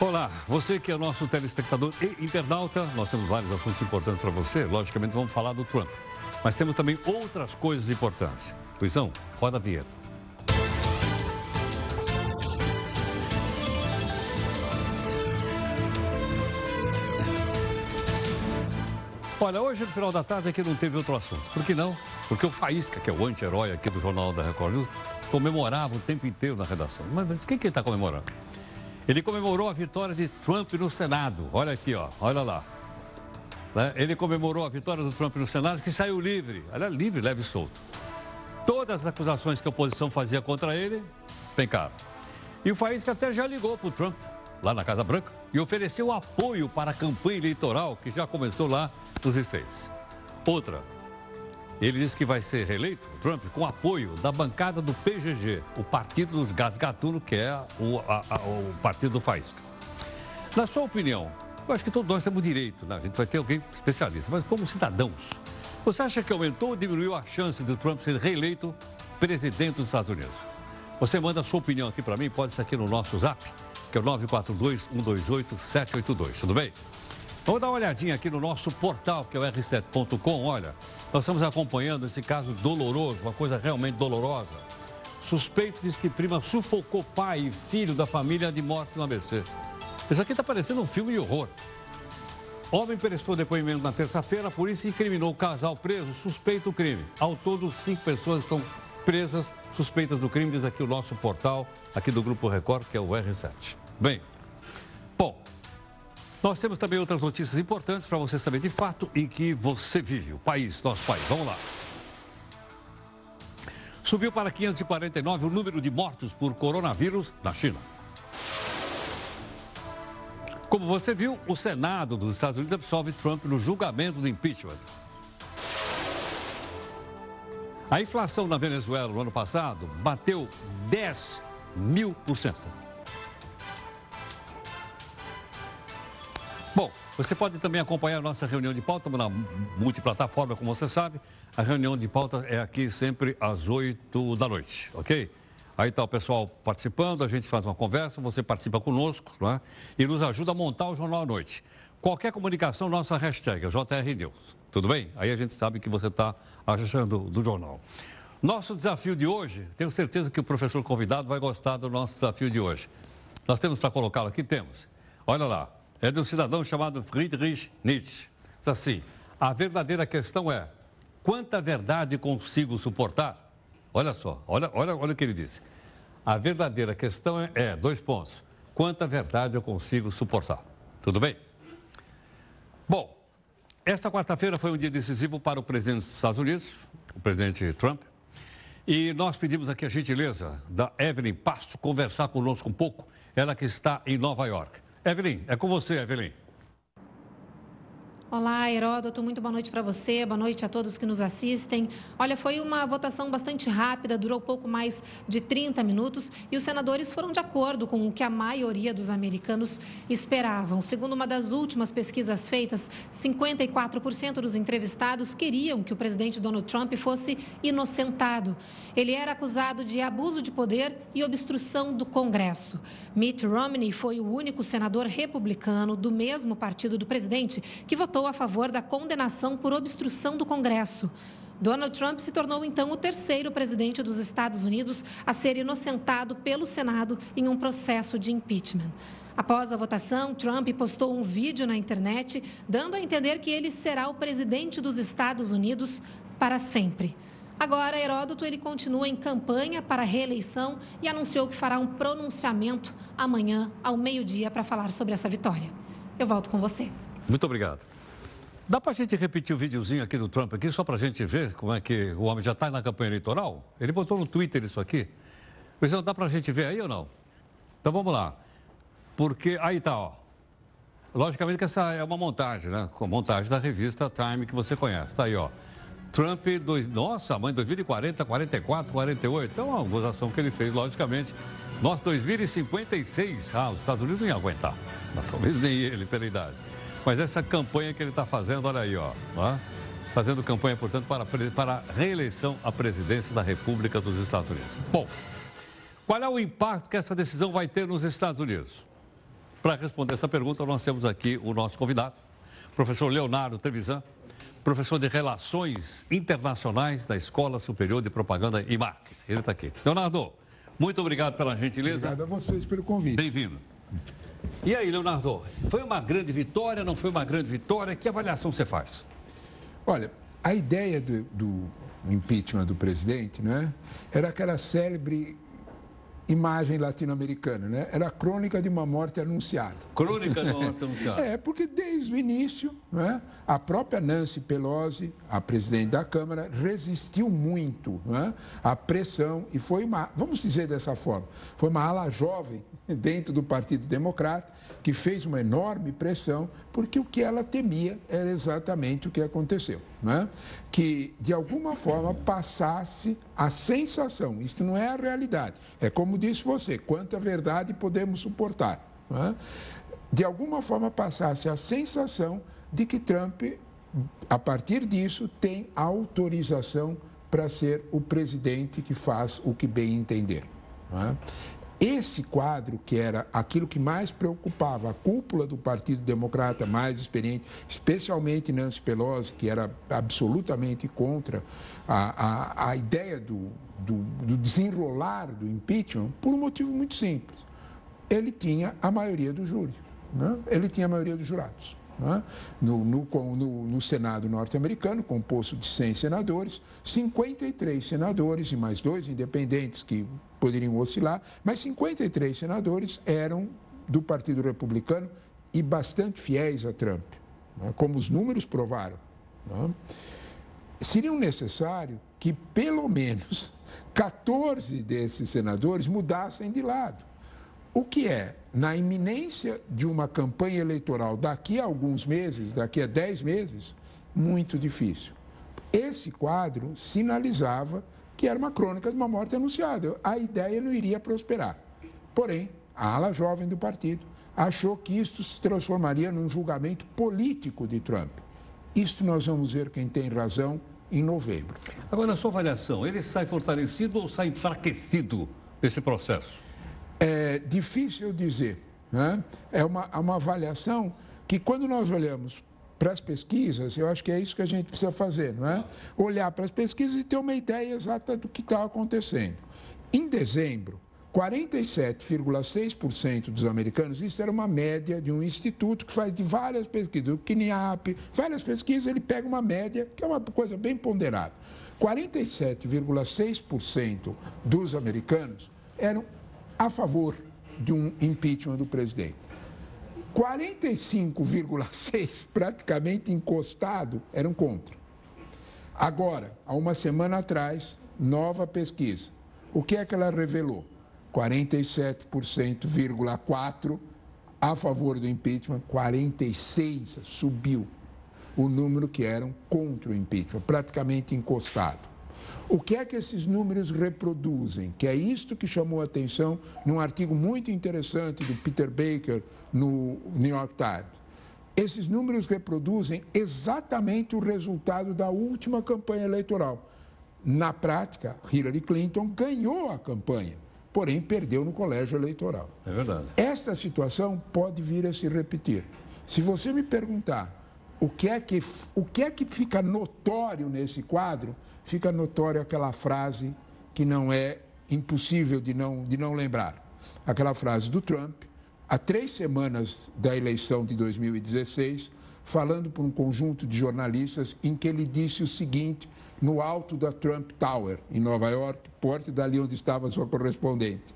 Olá, você que é nosso telespectador e internauta, nós temos vários assuntos importantes para você. Logicamente, vamos falar do Trump. Mas temos também outras coisas importantes. Luizão, roda a vinheta. Olha, hoje no final da tarde aqui não teve outro assunto. Por que não? Porque o Faísca, que é o anti-herói aqui do Jornal da Record News, comemorava o tempo inteiro na redação. Mas o que, que ele está comemorando? Ele comemorou a vitória de Trump no Senado. Olha aqui, ó, olha lá. Né? Ele comemorou a vitória do Trump no Senado, que saiu livre. Olha, livre, leve e solto. Todas as acusações que a oposição fazia contra ele, pencaram. E o Faísca até já ligou para o Trump, lá na Casa Branca, e ofereceu apoio para a campanha eleitoral que já começou lá nos States. Outra, ele disse que vai ser reeleito, Trump, com apoio da bancada do PGG, o partido dos gás gatuno, que é o, a, a, o partido do Faísca. Na sua opinião, eu acho que todos nós temos direito, né? a gente vai ter alguém especialista, mas como cidadãos, você acha que aumentou ou diminuiu a chance de Trump ser reeleito presidente dos Estados Unidos? Você manda a sua opinião aqui para mim, pode ser aqui no nosso zap, que é o 942-128-782, tudo bem? Vamos dar uma olhadinha aqui no nosso portal, que é o r7.com. Olha, nós estamos acompanhando esse caso doloroso, uma coisa realmente dolorosa. Suspeito diz que prima sufocou pai e filho da família de morte no ABC. Isso aqui está parecendo um filme de horror. Homem prestou depoimento na terça-feira, a polícia incriminou o casal preso, suspeito do crime. Ao todo, cinco pessoas estão presas, suspeitas do crime, diz aqui o nosso portal, aqui do Grupo Record, que é o R7. Bem, nós temos também outras notícias importantes para você saber de fato em que você vive, o país, nosso país. Vamos lá. Subiu para 549 o número de mortos por coronavírus na China. Como você viu, o Senado dos Estados Unidos absolve Trump no julgamento do impeachment. A inflação na Venezuela no ano passado bateu 10 mil por cento. Você pode também acompanhar a nossa reunião de pauta na multiplataforma, como você sabe. A reunião de pauta é aqui sempre às 8 da noite, ok? Aí está o pessoal participando, a gente faz uma conversa, você participa conosco é? e nos ajuda a montar o Jornal à Noite. Qualquer comunicação, nossa hashtag é JRNews. Tudo bem? Aí a gente sabe que você está achando do jornal. Nosso desafio de hoje, tenho certeza que o professor convidado vai gostar do nosso desafio de hoje. Nós temos para colocá-lo aqui? Temos. Olha lá, é de um cidadão chamado Friedrich Nietzsche. Diz assim, a verdadeira questão é, quanta verdade consigo suportar? Olha só, olha, olha, olha o que ele disse. A verdadeira questão é, é, dois pontos. Quanta verdade eu consigo suportar? Tudo bem? Bom, esta quarta-feira foi um dia decisivo para o presidente dos Estados Unidos, o presidente Trump. E nós pedimos aqui a gentileza da Evelyn Pasto conversar conosco um pouco, ela que está em Nova York. Evelyn, é com você, Evelyn. Olá, Heródoto, muito boa noite para você, boa noite a todos que nos assistem. Olha, foi uma votação bastante rápida, durou pouco mais de 30 minutos e os senadores foram de acordo com o que a maioria dos americanos esperavam. Segundo uma das últimas pesquisas feitas, 54% dos entrevistados queriam que o presidente Donald Trump fosse inocentado. Ele era acusado de abuso de poder e obstrução do Congresso. Mitt Romney foi o único senador republicano do mesmo partido do presidente que votou votou a favor da condenação por obstrução do Congresso. Donald Trump se tornou então o terceiro presidente dos Estados Unidos a ser inocentado pelo Senado em um processo de impeachment. Após a votação, Trump postou um vídeo na internet dando a entender que ele será o presidente dos Estados Unidos para sempre. Agora, Heródoto ele continua em campanha para reeleição e anunciou que fará um pronunciamento amanhã ao meio-dia para falar sobre essa vitória. Eu volto com você. Muito obrigado. Dá para a gente repetir o videozinho aqui do Trump aqui, só para a gente ver como é que o homem já está na campanha eleitoral? Ele botou no Twitter isso aqui. Pois dá para a gente ver aí ou não? Então vamos lá. Porque aí tá, ó. Logicamente que essa é uma montagem, né? Com montagem da revista Time que você conhece. Tá aí, ó. Trump, dois, nossa, mãe, 2040, 44, 48. Então, uma gozação que ele fez, logicamente. Nós, 2056, ah, os Estados Unidos não iam aguentar. Mas talvez nem ele, pela idade. Mas essa campanha que ele está fazendo, olha aí, ó. ó fazendo campanha, portanto, para, para a reeleição à presidência da República dos Estados Unidos. Bom, qual é o impacto que essa decisão vai ter nos Estados Unidos? Para responder essa pergunta, nós temos aqui o nosso convidado, professor Leonardo Trevisan, professor de Relações Internacionais da Escola Superior de Propaganda e Marketing. Ele está aqui. Leonardo, muito obrigado pela gentileza. Obrigado a vocês pelo convite. Bem-vindo. E aí, Leonardo, foi uma grande vitória, não foi uma grande vitória? Que avaliação você faz? Olha, a ideia do, do impeachment do presidente né, era aquela célebre imagem latino-americana, né? Era a crônica de uma morte anunciada. Crônica de uma morte anunciada. É, porque desde o início, né, a própria Nancy Pelosi, a presidente da Câmara, resistiu muito né, à pressão e foi uma, vamos dizer dessa forma, foi uma ala jovem dentro do Partido Democrata que fez uma enorme pressão, porque o que ela temia era exatamente o que aconteceu. Né? Que, de alguma forma, passasse a sensação, isto não é a realidade, é como disse você, quanta verdade podemos suportar. Né? De alguma forma, passasse a sensação de que Trump, a partir disso, tem autorização para ser o presidente que faz o que bem entender. Né? Esse quadro, que era aquilo que mais preocupava a cúpula do Partido Democrata mais experiente, especialmente Nancy Pelosi, que era absolutamente contra a, a, a ideia do, do, do desenrolar do impeachment, por um motivo muito simples. Ele tinha a maioria do júri, né? ele tinha a maioria dos jurados. Né? No, no, no, no, Senado norte-americano, composto de 100 senadores, 53 senadores e mais dois independentes que poderiam oscilar, mas 53 senadores eram do Partido Republicano e bastante fiéis a Trump, né? como os números provaram. Né? Seria necessário que pelo menos 14 desses senadores mudassem de lado. O que é, na iminência de uma campanha eleitoral daqui a alguns meses, daqui a 10 meses, muito difícil. Esse quadro sinalizava que era uma crônica de uma morte anunciada. A ideia não iria prosperar. Porém, a ala jovem do partido achou que isto se transformaria num julgamento político de Trump. Isto nós vamos ver quem tem razão em novembro. Agora, na sua avaliação, ele sai fortalecido ou sai enfraquecido desse processo? É difícil dizer. Né? É uma, uma avaliação que, quando nós olhamos para as pesquisas, eu acho que é isso que a gente precisa fazer, não é? Olhar para as pesquisas e ter uma ideia exata do que está acontecendo. Em dezembro, 47,6% dos americanos, isso era uma média de um instituto que faz de várias pesquisas, o KNIAP, várias pesquisas, ele pega uma média, que é uma coisa bem ponderada. 47,6% dos americanos eram a favor de um impeachment do presidente. 45,6 praticamente encostado eram contra. Agora, há uma semana atrás, nova pesquisa. O que é que ela revelou? 47,4 a favor do impeachment, 46 subiu o número que eram contra o impeachment, praticamente encostado. O que é que esses números reproduzem? Que é isto que chamou a atenção num artigo muito interessante do Peter Baker no New York Times. Esses números reproduzem exatamente o resultado da última campanha eleitoral. Na prática, Hillary Clinton ganhou a campanha, porém perdeu no colégio eleitoral. É verdade. Esta situação pode vir a se repetir. Se você me perguntar o que é que, o que, é que fica notório nesse quadro, fica notório aquela frase que não é impossível de não, de não lembrar. Aquela frase do Trump, há três semanas da eleição de 2016, falando para um conjunto de jornalistas em que ele disse o seguinte no alto da Trump Tower, em Nova York, porte dali onde estava sua correspondente.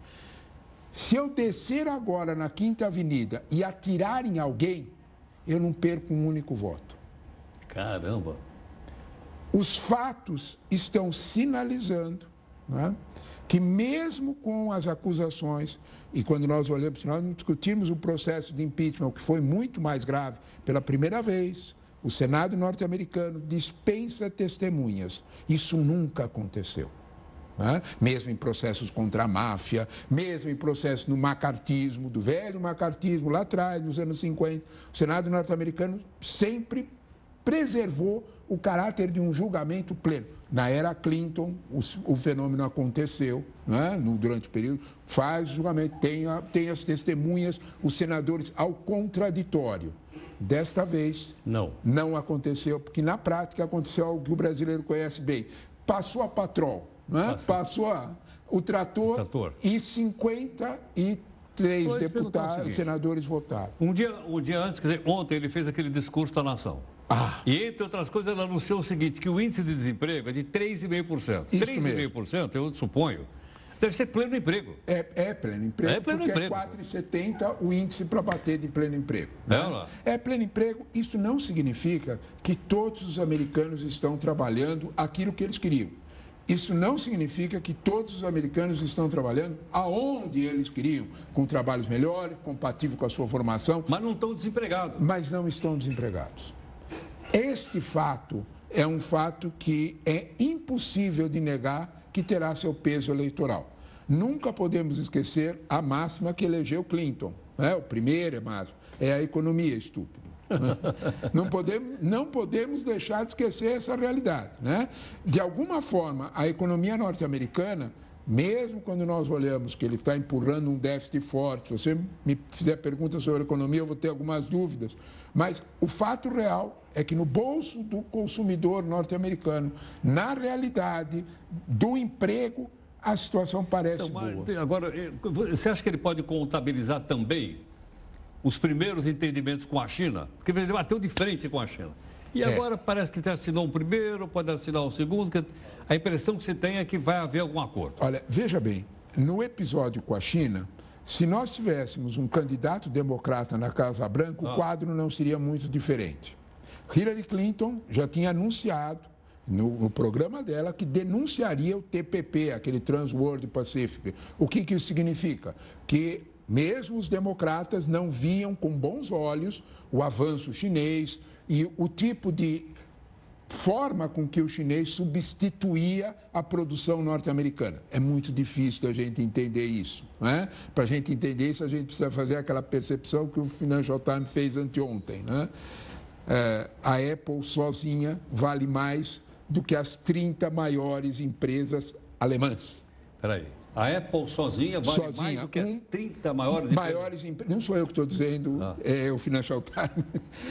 Se eu descer agora na Quinta Avenida e atirar em alguém, eu não perco um único voto. Caramba! Os fatos estão sinalizando né, que, mesmo com as acusações, e quando nós olhamos, se nós discutirmos o processo de impeachment, que foi muito mais grave, pela primeira vez, o Senado norte-americano dispensa testemunhas. Isso nunca aconteceu. Né? Mesmo em processos contra a máfia, mesmo em processos no macartismo, do velho macartismo, lá atrás, nos anos 50, o Senado norte-americano sempre preservou o caráter de um julgamento pleno. Na era Clinton, o, o fenômeno aconteceu né, no, durante o período, faz o julgamento, tem, a, tem as testemunhas, os senadores ao contraditório. Desta vez, não. não aconteceu, porque na prática aconteceu algo que o brasileiro conhece bem. Passou a patrol, né? passou a, o trator, o trator. e 53 deputados, senadores votaram. Um dia, um dia antes, quer dizer, ontem ele fez aquele discurso da nação. Ah. E, entre outras coisas, ele anunciou o seguinte, que o índice de desemprego é de 3,5%. 3,5%, eu suponho, deve ser pleno emprego. É, é pleno emprego, é pleno porque emprego. é 4,70 o índice para bater de pleno emprego. Né? É, é pleno emprego, isso não significa que todos os americanos estão trabalhando aquilo que eles queriam. Isso não significa que todos os americanos estão trabalhando aonde eles queriam, com trabalhos melhores, compatível com a sua formação. Mas não estão desempregados. Mas não estão desempregados. Este fato é um fato que é impossível de negar que terá seu peso eleitoral. Nunca podemos esquecer a máxima que elegeu Clinton. Né? O primeiro é máximo, é a economia, estúpido. Não podemos, não podemos deixar de esquecer essa realidade. Né? De alguma forma, a economia norte-americana mesmo quando nós olhamos que ele está empurrando um déficit forte, se você me fizer perguntas sobre economia, eu vou ter algumas dúvidas. Mas o fato real é que no bolso do consumidor norte-americano, na realidade do emprego, a situação parece então, boa. Agora, eh, você acha que ele pode contabilizar também os primeiros entendimentos com a China? Porque ele bateu de frente com a China. E é. agora parece que assinou um primeiro, pode assinar um segundo. Que a impressão que se tem é que vai haver algum acordo. Olha, veja bem, no episódio com a China, se nós tivéssemos um candidato democrata na Casa Branca, ah. o quadro não seria muito diferente. Hillary Clinton já tinha anunciado no, no, programa dela que denunciaria o TPP, aquele Transworld Pacific. O que, que isso significa? Que mesmo os democratas não viam com bons olhos o avanço chinês e o tipo de forma com que o chinês substituía a produção norte-americana. É muito difícil da gente entender isso. Né? Para a gente entender isso, a gente precisa fazer aquela percepção que o Financial Times fez anteontem. Né? É, a Apple sozinha vale mais do que as 30 maiores empresas alemãs. Espera aí. A Apple sozinha vale sozinha, mais do que as 30 maiores empresas? Maiores empresas. Não sou eu que estou dizendo, ah. é o Financial Times.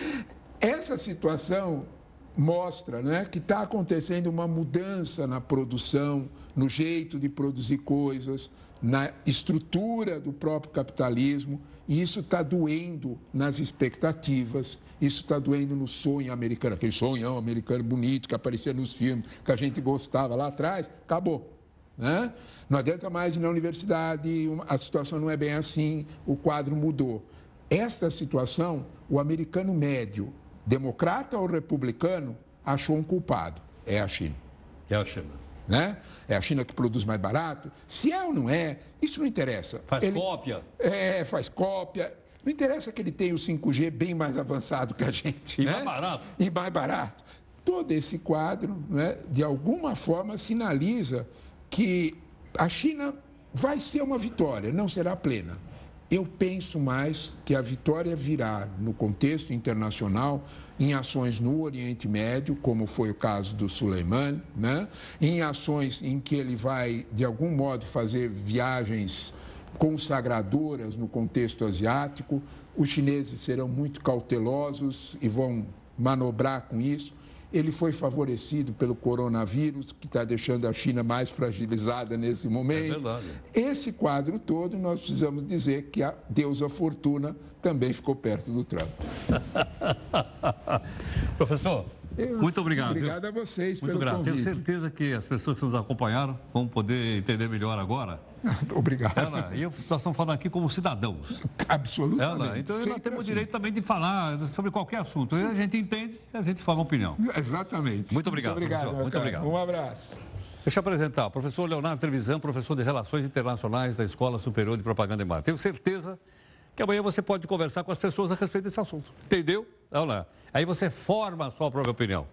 Essa situação mostra né, que está acontecendo uma mudança na produção, no jeito de produzir coisas, na estrutura do próprio capitalismo, e isso está doendo nas expectativas, isso está doendo no sonho americano, aquele sonhão americano bonito que aparecia nos filmes, que a gente gostava lá atrás, acabou. Né? Não adianta mais ir na universidade, a situação não é bem assim, o quadro mudou. Esta situação, o americano médio, democrata ou republicano, achou um culpado. É a China. É a China. Né? É a China que produz mais barato. Se é ou não é, isso não interessa. Faz ele, cópia. É, faz cópia. Não interessa que ele tenha o 5G bem mais avançado que a gente. E né? mais barato. E mais barato. Todo esse quadro, né, de alguma forma, sinaliza que a China vai ser uma vitória, não será plena. Eu penso mais que a vitória virá no contexto internacional em ações no Oriente Médio, como foi o caso do Suleiman, né? em ações em que ele vai, de algum modo, fazer viagens consagradoras no contexto asiático. Os chineses serão muito cautelosos e vão manobrar com isso ele foi favorecido pelo coronavírus, que está deixando a China mais fragilizada nesse momento. É verdade. Esse quadro todo, nós precisamos dizer que a deusa Fortuna também ficou perto do Trump. Professor, muito obrigado. Obrigado a vocês Muito pelo obrigado. Tenho certeza que as pessoas que nos acompanharam vão poder entender melhor agora. Obrigado. Ela, e nós estamos falando aqui como cidadãos. Absolutamente. Ela, então nós temos assim. direito também de falar sobre qualquer assunto. A gente entende, a gente fala uma opinião. Exatamente. Muito obrigado. Muito obrigado. Muito obrigado. Um abraço. Deixa eu apresentar o professor Leonardo Trevisan, professor de Relações Internacionais da Escola Superior de Propaganda e Marketing. Tenho certeza que amanhã você pode conversar com as pessoas a respeito desse assunto. Entendeu? Olha, aí você forma a sua própria opinião.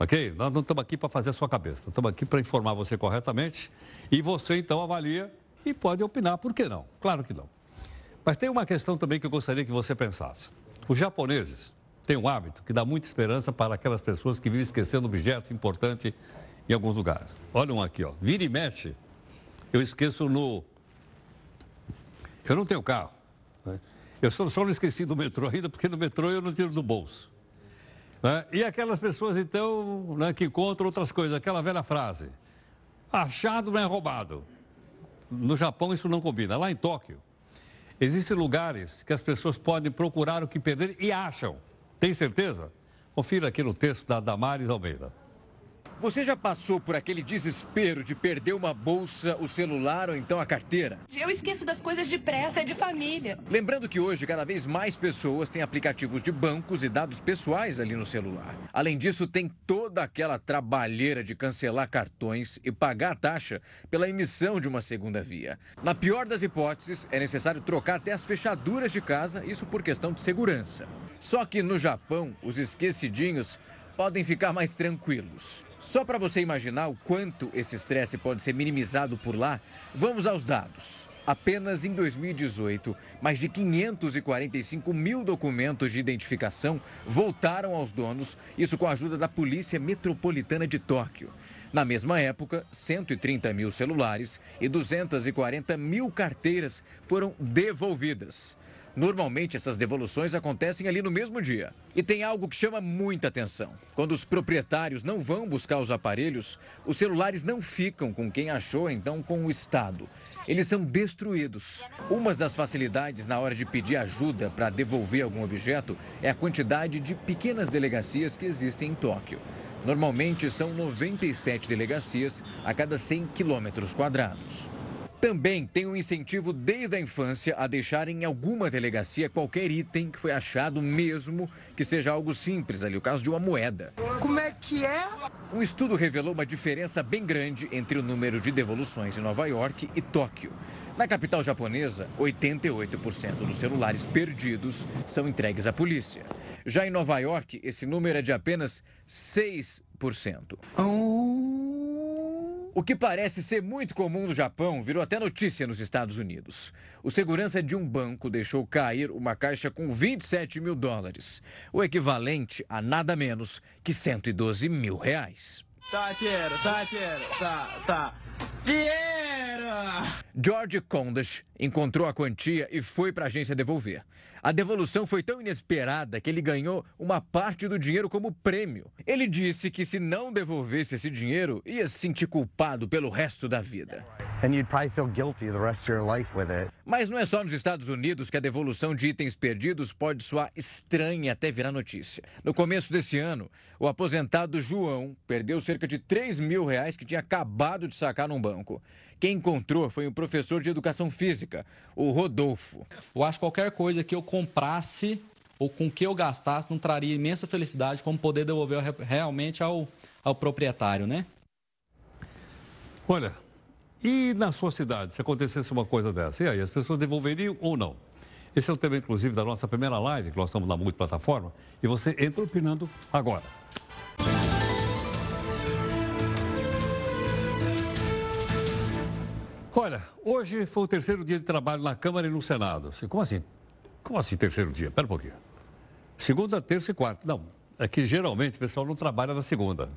Ok? Nós não estamos aqui para fazer a sua cabeça, estamos aqui para informar você corretamente e você então avalia e pode opinar, por que não? Claro que não. Mas tem uma questão também que eu gostaria que você pensasse. Os japoneses tem um hábito que dá muita esperança para aquelas pessoas que vivem esquecendo objetos importantes em alguns lugares. Olha um aqui, ó. Vira e mexe, eu esqueço no. Eu não tenho carro. Né? Eu só, só não esqueci do metrô ainda, porque no metrô eu não tiro do bolso. Né? E aquelas pessoas, então, né, que encontram outras coisas, aquela velha frase: achado não é roubado. No Japão isso não combina. Lá em Tóquio, existem lugares que as pessoas podem procurar o que perder e acham. Tem certeza? Confira aqui no texto da Damares Almeida. Você já passou por aquele desespero de perder uma bolsa, o celular ou então a carteira? Eu esqueço das coisas depressa, é de família. Lembrando que hoje cada vez mais pessoas têm aplicativos de bancos e dados pessoais ali no celular. Além disso, tem toda aquela trabalheira de cancelar cartões e pagar a taxa pela emissão de uma segunda via. Na pior das hipóteses, é necessário trocar até as fechaduras de casa, isso por questão de segurança. Só que no Japão, os esquecidinhos podem ficar mais tranquilos. Só para você imaginar o quanto esse estresse pode ser minimizado por lá, vamos aos dados. Apenas em 2018, mais de 545 mil documentos de identificação voltaram aos donos, isso com a ajuda da Polícia Metropolitana de Tóquio. Na mesma época, 130 mil celulares e 240 mil carteiras foram devolvidas. Normalmente, essas devoluções acontecem ali no mesmo dia. E tem algo que chama muita atenção. Quando os proprietários não vão buscar os aparelhos, os celulares não ficam com quem achou, então com o Estado. Eles são destruídos. Uma das facilidades na hora de pedir ajuda para devolver algum objeto é a quantidade de pequenas delegacias que existem em Tóquio. Normalmente são 97 delegacias a cada 100 quilômetros quadrados. Também tem um incentivo desde a infância a deixar em alguma delegacia qualquer item que foi achado, mesmo que seja algo simples, ali o caso de uma moeda. Como é que é? Um estudo revelou uma diferença bem grande entre o número de devoluções em Nova York e Tóquio. Na capital japonesa, 88% dos celulares perdidos são entregues à polícia. Já em Nova York, esse número é de apenas 6%. Oh. O que parece ser muito comum no Japão virou até notícia nos Estados Unidos. O segurança de um banco deixou cair uma caixa com 27 mil dólares, o equivalente a nada menos que 112 mil reais. Tá, dinheiro, tá, dinheiro, tá, tá. Dinheiro! George Condas encontrou a quantia e foi para a agência devolver. A devolução foi tão inesperada que ele ganhou uma parte do dinheiro como prêmio. Ele disse que se não devolvesse esse dinheiro, ia se sentir culpado pelo resto da vida. Mas não é só nos Estados Unidos que a devolução de itens perdidos pode soar estranha até virar notícia. No começo desse ano, o aposentado João perdeu cerca de 3 mil reais que tinha acabado de sacar num banco. Quem encontrou foi um professor de educação física, o Rodolfo. Eu acho que qualquer coisa que eu comprasse ou com que eu gastasse não traria imensa felicidade como poder devolver realmente ao, ao proprietário, né? Olha, e na sua cidade, se acontecesse uma coisa dessa, e aí, as pessoas devolveriam ou não? Esse é o tema, inclusive, da nossa primeira live, que nós estamos na multiplataforma, e você entra opinando agora. Olha, hoje foi o terceiro dia de trabalho na Câmara e no Senado. Como assim? Como assim terceiro dia? Pera um pouquinho. Segunda, terça e quarta. Não, é que geralmente o pessoal não trabalha na segunda.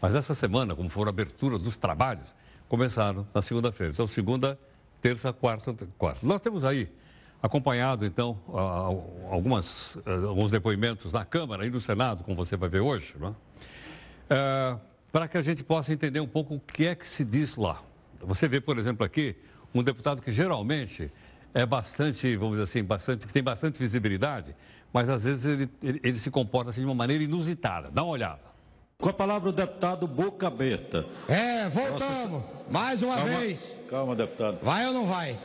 Mas essa semana, como for a abertura dos trabalhos, começaram na segunda-feira. Então, segunda, terça, quarta, quarta. Nós temos aí acompanhado, então, algumas, alguns depoimentos na Câmara e no Senado, como você vai ver hoje, né? é, para que a gente possa entender um pouco o que é que se diz lá. Você vê, por exemplo, aqui, um deputado que geralmente é bastante, vamos dizer assim, bastante, que tem bastante visibilidade, mas às vezes ele, ele, ele se comporta assim, de uma maneira inusitada. Dá uma olhada. Com a palavra o deputado Boca Beta. É, voltamos. Nossa... Mais uma calma, vez. Calma, deputado. Vai ou não vai?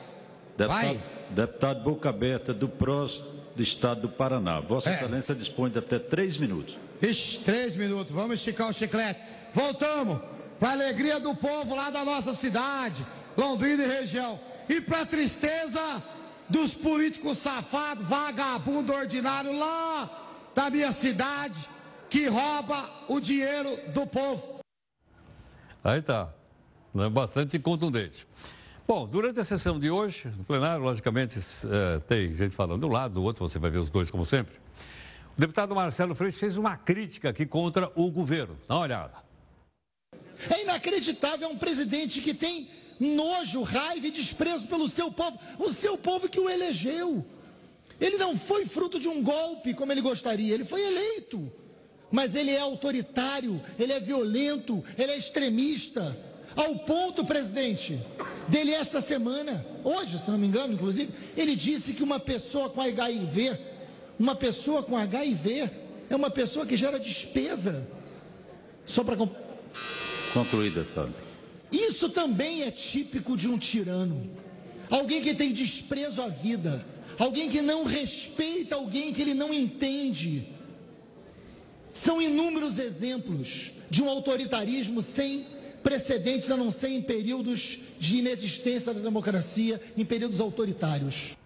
Deputado, vai. Deputado Boca Beta, do PROS do Estado do Paraná. Vossa é. Excelência dispõe de até três minutos. Ixi, três minutos. Vamos esticar o chiclete. Voltamos. Para alegria do povo lá da nossa cidade, Londrina e região. E para tristeza dos políticos safados, vagabundo ordinário lá da minha cidade que rouba o dinheiro do povo. Aí tá. É bastante contundente. Bom, durante a sessão de hoje, no plenário, logicamente, é, tem gente falando de um lado, do outro, você vai ver os dois como sempre. O deputado Marcelo Freixo fez uma crítica aqui contra o governo. Dá uma olhada. É inacreditável, é um presidente que tem nojo, raiva e desprezo pelo seu povo, o seu povo que o elegeu. Ele não foi fruto de um golpe como ele gostaria, ele foi eleito. Mas ele é autoritário, ele é violento, ele é extremista. Ao ponto, presidente, dele esta semana, hoje, se não me engano, inclusive, ele disse que uma pessoa com HIV, uma pessoa com HIV é uma pessoa que gera despesa. Só para concluir, deputado. Isso também é típico de um tirano. Alguém que tem desprezo à vida, alguém que não respeita alguém que ele não entende. São inúmeros exemplos de um autoritarismo sem precedentes, a não ser em períodos de inexistência da democracia, em períodos autoritários.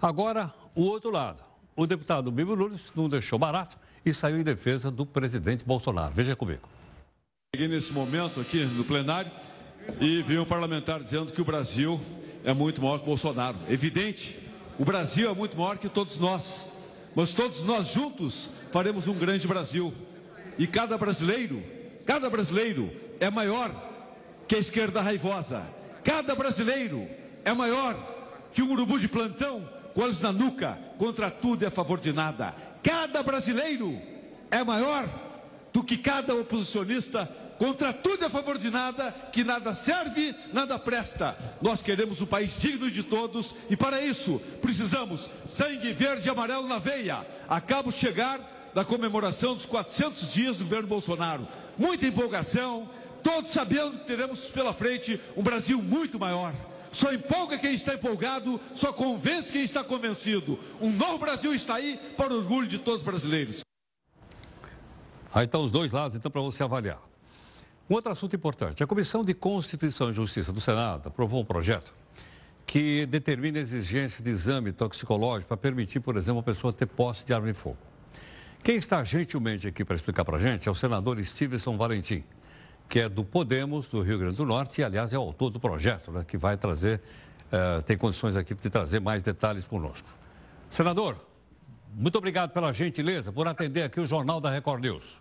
Agora, o outro lado. O deputado Bibo Nunes não deixou barato e saiu em defesa do presidente Bolsonaro. Veja comigo. Cheguei nesse momento aqui no plenário e vi um parlamentar dizendo que o Brasil é muito maior que Bolsonaro. Evidente, o Brasil é muito maior que todos nós, mas todos nós juntos faremos um grande Brasil. E cada brasileiro, cada brasileiro é maior que a esquerda raivosa. Cada brasileiro é maior que um urubu de plantão com olhos na nuca, contra tudo e a favor de nada. Cada brasileiro é maior do que cada oposicionista contra tudo e a favor de nada, que nada serve, nada presta. Nós queremos um país digno de todos e para isso precisamos sangue verde e amarelo na veia. Acabo de chegar da comemoração dos 400 dias do governo Bolsonaro. Muita empolgação, todos sabendo que teremos pela frente um Brasil muito maior. Só empolga quem está empolgado, só convence quem está convencido. Um novo Brasil está aí para orgulho de todos os brasileiros. Aí estão os dois lados, então, para você avaliar. Um outro assunto importante: a Comissão de Constituição e Justiça do Senado aprovou um projeto que determina a exigência de exame toxicológico para permitir, por exemplo, a pessoa ter posse de arma de fogo. Quem está gentilmente aqui para explicar para a gente é o senador Stevenson Valentim, que é do Podemos, do Rio Grande do Norte, e, aliás, é o autor do projeto, né, que vai trazer, uh, tem condições aqui de trazer mais detalhes conosco. Senador, muito obrigado pela gentileza por atender aqui o Jornal da Record News.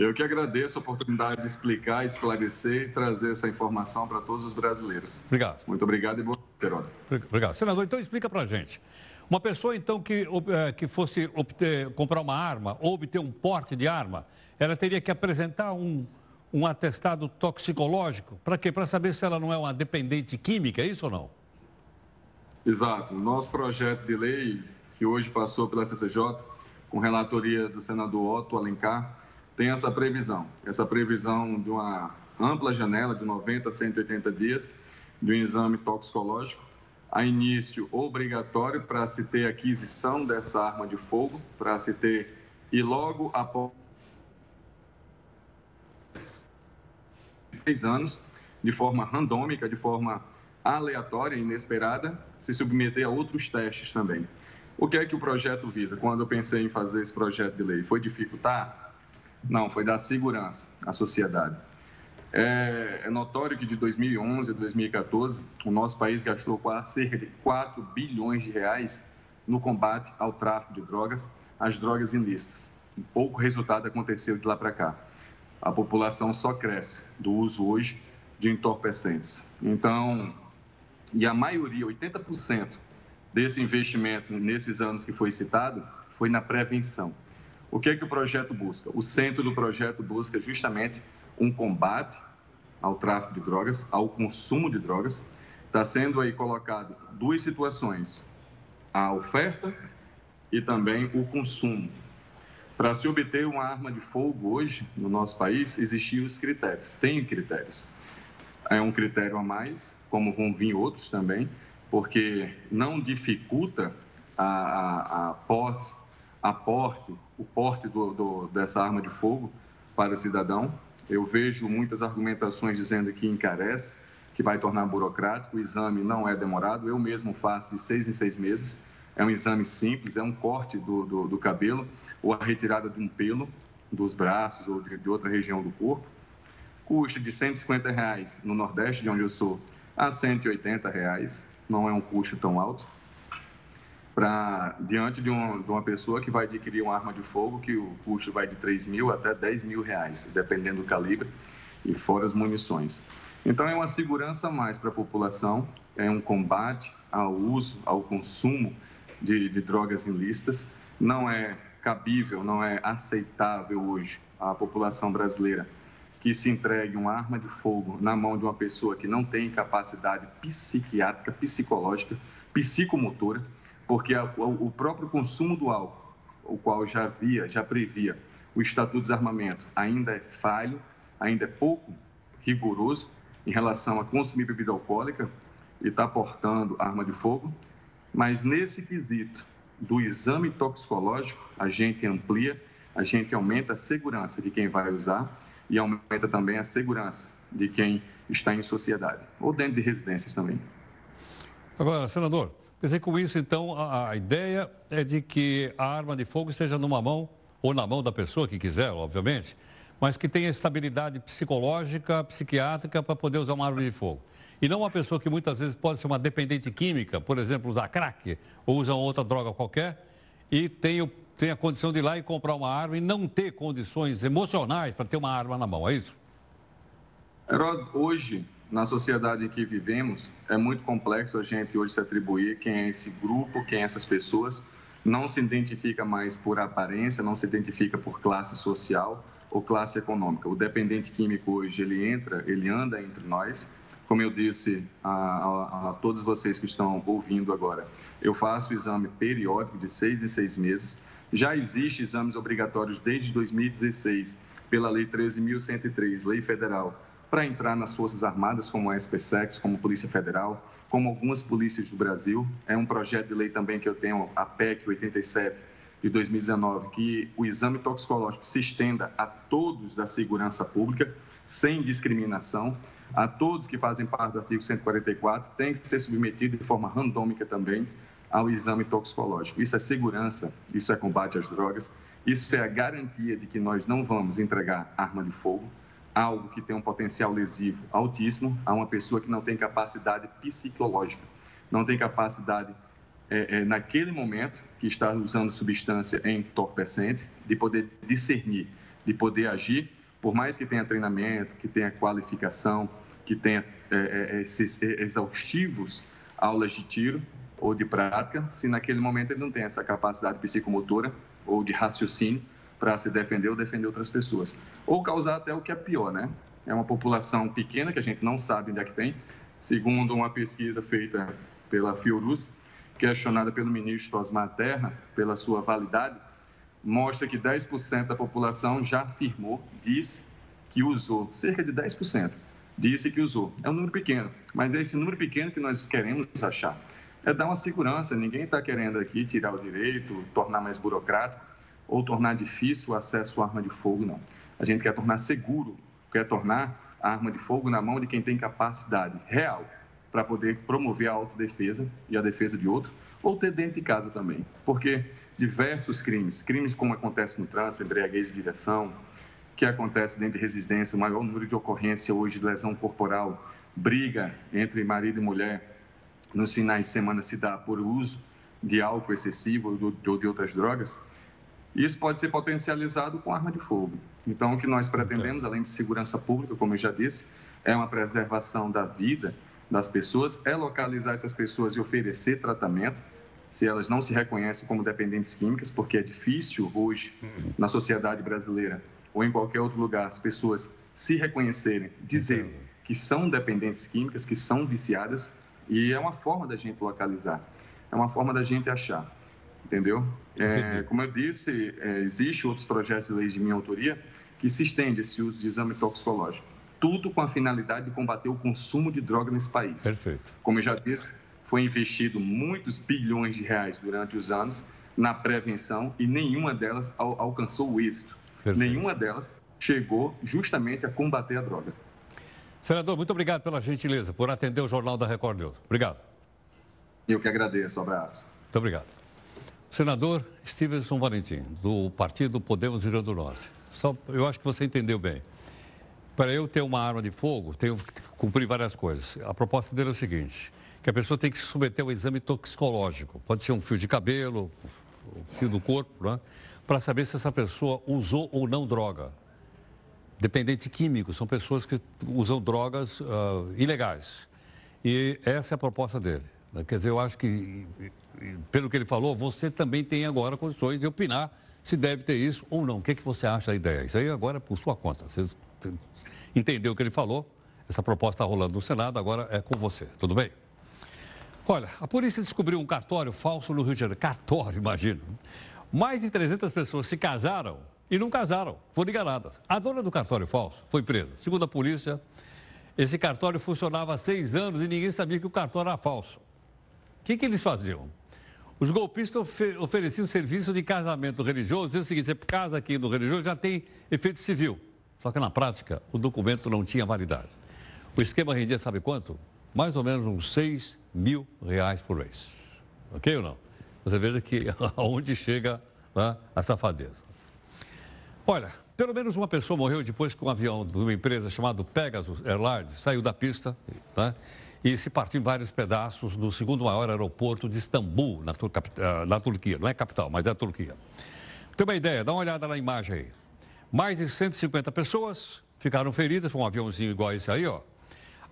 Eu que agradeço a oportunidade de explicar, esclarecer e trazer essa informação para todos os brasileiros. Obrigado. Muito obrigado e boa noite, Obrigado. Senador, então explica para a gente. Uma pessoa, então, que, eh, que fosse obter, comprar uma arma ou obter um porte de arma, ela teria que apresentar um, um atestado toxicológico. Para quê? Para saber se ela não é uma dependente química, é isso ou não? Exato. O nosso projeto de lei, que hoje passou pela CCJ, com relatoria do senador Otto Alencar, tem essa previsão, essa previsão de uma ampla janela de 90 a 180 dias de um exame toxicológico, a início obrigatório para se ter aquisição dessa arma de fogo, para se ter e logo após três anos, de forma randômica, de forma aleatória, inesperada, se submeter a outros testes também. O que é que o projeto visa? Quando eu pensei em fazer esse projeto de lei, foi dificultar não, foi dar segurança à sociedade. É, é, notório que de 2011 a 2014, o nosso país gastou quase cerca de 4 bilhões de reais no combate ao tráfico de drogas, às drogas ilícitas. Pouco resultado aconteceu de lá para cá. A população só cresce do uso hoje de entorpecentes. Então, e a maioria, 80% desse investimento nesses anos que foi citado, foi na prevenção. O que é que o projeto busca? O centro do projeto busca justamente um combate ao tráfico de drogas, ao consumo de drogas. Está sendo aí colocado duas situações: a oferta e também o consumo. Para se obter uma arma de fogo hoje no nosso país, existiam os critérios, tem critérios. É um critério a mais, como vão vir outros também, porque não dificulta a, a, a posse aporte, o porte do, do, dessa arma de fogo para o cidadão. Eu vejo muitas argumentações dizendo que encarece, que vai tornar burocrático. O exame não é demorado. Eu mesmo faço de seis em seis meses. É um exame simples, é um corte do, do, do cabelo ou a retirada de um pelo dos braços ou de, de outra região do corpo. Custa de 150 reais no Nordeste, de onde eu sou, a 180 reais. Não é um custo tão alto para diante de, um, de, uma pessoa que vai adquirir uma arma de fogo que o custo vai de 3 mil até 10 mil reais, dependendo do calibre e fora as munições. Então é uma segurança a mais para a população, é um combate ao uso, ao consumo de, de drogas ilícitas. Não é cabível, não é aceitável hoje a população brasileira que se entregue uma arma de fogo na mão de uma pessoa que não tem capacidade psiquiátrica, psicológica, psicomotora, porque a, o próprio consumo do álcool, o qual já havia, já previa o Estatuto de Desarmamento, ainda é falho, ainda é pouco rigoroso em relação a consumir bebida alcoólica e está portando arma de fogo, mas nesse quesito do exame toxicológico, a gente amplia, a gente aumenta a segurança de quem vai usar e aumenta também a segurança de quem está em sociedade, ou dentro de residências também. Agora, senador, quer dizer, com isso, então, a, a ideia é de que a arma de fogo esteja numa mão, ou na mão da pessoa que quiser, obviamente, mas que tenha estabilidade psicológica, psiquiátrica para poder usar uma arma de fogo. E não uma pessoa que muitas vezes pode ser uma dependente química, por exemplo, usar crack ou usar outra droga qualquer, e tem, tem a condição de ir lá e comprar uma arma e não ter condições emocionais para ter uma arma na mão, é isso? Herói, hoje, na sociedade em que vivemos, é muito complexo a gente hoje se atribuir quem é esse grupo, quem é essas pessoas. Não se identifica mais por aparência, não se identifica por classe social ou classe econômica. O dependente químico hoje, ele entra, ele anda entre nós como eu disse a, a, a, todos vocês que estão ouvindo agora, eu faço exame periódico de seis em seis meses. Já existe exames obrigatórios desde 2016 pela Lei 13.103, Lei Federal, para entrar nas Forças Armadas, como a SPSEX, como Polícia Federal, como algumas polícias do Brasil. É um projeto de lei também que eu tenho, a PEC 87 de 2019, que o exame toxicológico se estenda a todos da segurança pública, sem discriminação a todos que fazem parte do artigo 144 tem que ser submetido de forma randômica também ao exame toxicológico. Isso é segurança, isso é combate às drogas, isso é a garantia de que nós não vamos entregar arma de fogo, algo que tem um potencial lesivo altíssimo a uma pessoa que não tem capacidade psicológica, não tem capacidade é, é, naquele momento que está usando substância entorpecente, de poder discernir, de poder agir, por mais que tenha treinamento, que tenha qualificação, que tenha é, é, é esses exaustivos aulas de tiro ou de prática, se naquele momento ele não tem essa capacidade psicomotora ou de raciocínio para se defender ou defender outras pessoas. Ou causar até o que é pior, né? É uma população pequena que a gente não sabe onde é que tem. Segundo uma pesquisa feita pela Fiorus, questionada pelo ministro Osmar Terra pela sua validade, mostra que 10% da população já afirmou, disse que usou, cerca de 10% disse que usou. É um número pequeno, mas é esse número pequeno que nós queremos achar. É dar uma segurança, ninguém está querendo aqui tirar o direito, tornar mais burocrático ou tornar difícil o acesso à arma de fogo, não. A gente quer tornar seguro, quer tornar a arma de fogo na mão de quem tem capacidade real para poder promover a autodefesa e a defesa de outro, ou ter dentro de casa também. Porque diversos crimes, crimes como acontece no trânsito, embriaguez de direção, que acontece dentro de residência, o maior número de ocorrência hoje de lesão corporal, briga entre marido e mulher, nos finais de semana se dá por uso de álcool excessivo ou de outras drogas, isso pode ser potencializado com arma de fogo. Então, o que nós pretendemos, além de segurança pública, como eu já disse, é uma preservação da vida das pessoas, é localizar essas pessoas e oferecer tratamento, se elas não se reconhecem como dependentes químicas, porque é difícil hoje, uhum. na sociedade brasileira, ou em qualquer outro lugar, as pessoas se reconhecerem, dizer que são dependentes químicas, que são viciadas, e é uma forma da gente localizar, é uma forma da gente achar, entendeu? É, como eu disse, é, existe outros projetos de lei de minha autoria que se estende esse uso de exame toxicológico, tudo com a finalidade de combater o consumo de droga nesse país. Perfeito. Como eu já disse, foi investido muitos bilhões de reais durante os anos na prevenção e nenhuma delas al alcançou o êxito. Perfeito. Nenhuma delas chegou justamente a combater a droga. Senador, muito obrigado pela gentileza, por atender o Jornal da Record News. Obrigado. Eu que agradeço. Um abraço. Muito obrigado. Senador Stevenson Valentim, do Partido Podemos Rio do Norte. Só, eu acho que você entendeu bem. Para eu ter uma arma de fogo, tenho que cumprir várias coisas. A proposta dele é o seguinte: que a pessoa tem que se submeter ao exame toxicológico. Pode ser um fio de cabelo, um fio do corpo, né? para saber se essa pessoa usou ou não droga. Dependente químico, são pessoas que usam drogas uh, ilegais. E essa é a proposta dele. Quer dizer, eu acho que, pelo que ele falou, você também tem agora condições de opinar se deve ter isso ou não. O que, é que você acha da ideia? Isso aí agora é por sua conta. Você entendeu o que ele falou? Essa proposta está rolando no Senado, agora é com você. Tudo bem? Olha, a polícia descobriu um cartório falso no Rio de Janeiro. Cartório, imagina. Mais de 300 pessoas se casaram e não casaram, foram enganadas. A dona do cartório falso foi presa. Segundo a polícia, esse cartório funcionava há seis anos e ninguém sabia que o cartório era falso. O que, que eles faziam? Os golpistas ofereciam serviço de casamento religioso, dizendo o seguinte: você casa aqui no religioso, já tem efeito civil. Só que na prática, o documento não tinha validade. O esquema rendia, sabe quanto? Mais ou menos uns 6 mil reais por mês. Ok ou não? Você veja que aonde chega né, a safadeza. Olha, pelo menos uma pessoa morreu depois que um avião de uma empresa chamada Pegasus Airlines saiu da pista né, e se partiu em vários pedaços no segundo maior aeroporto de Istambul, na, Tur eh, na Turquia. Não é capital, mas é a Turquia. Tem uma ideia, dá uma olhada na imagem aí. Mais de 150 pessoas ficaram feridas, foi um aviãozinho igual esse aí, ó.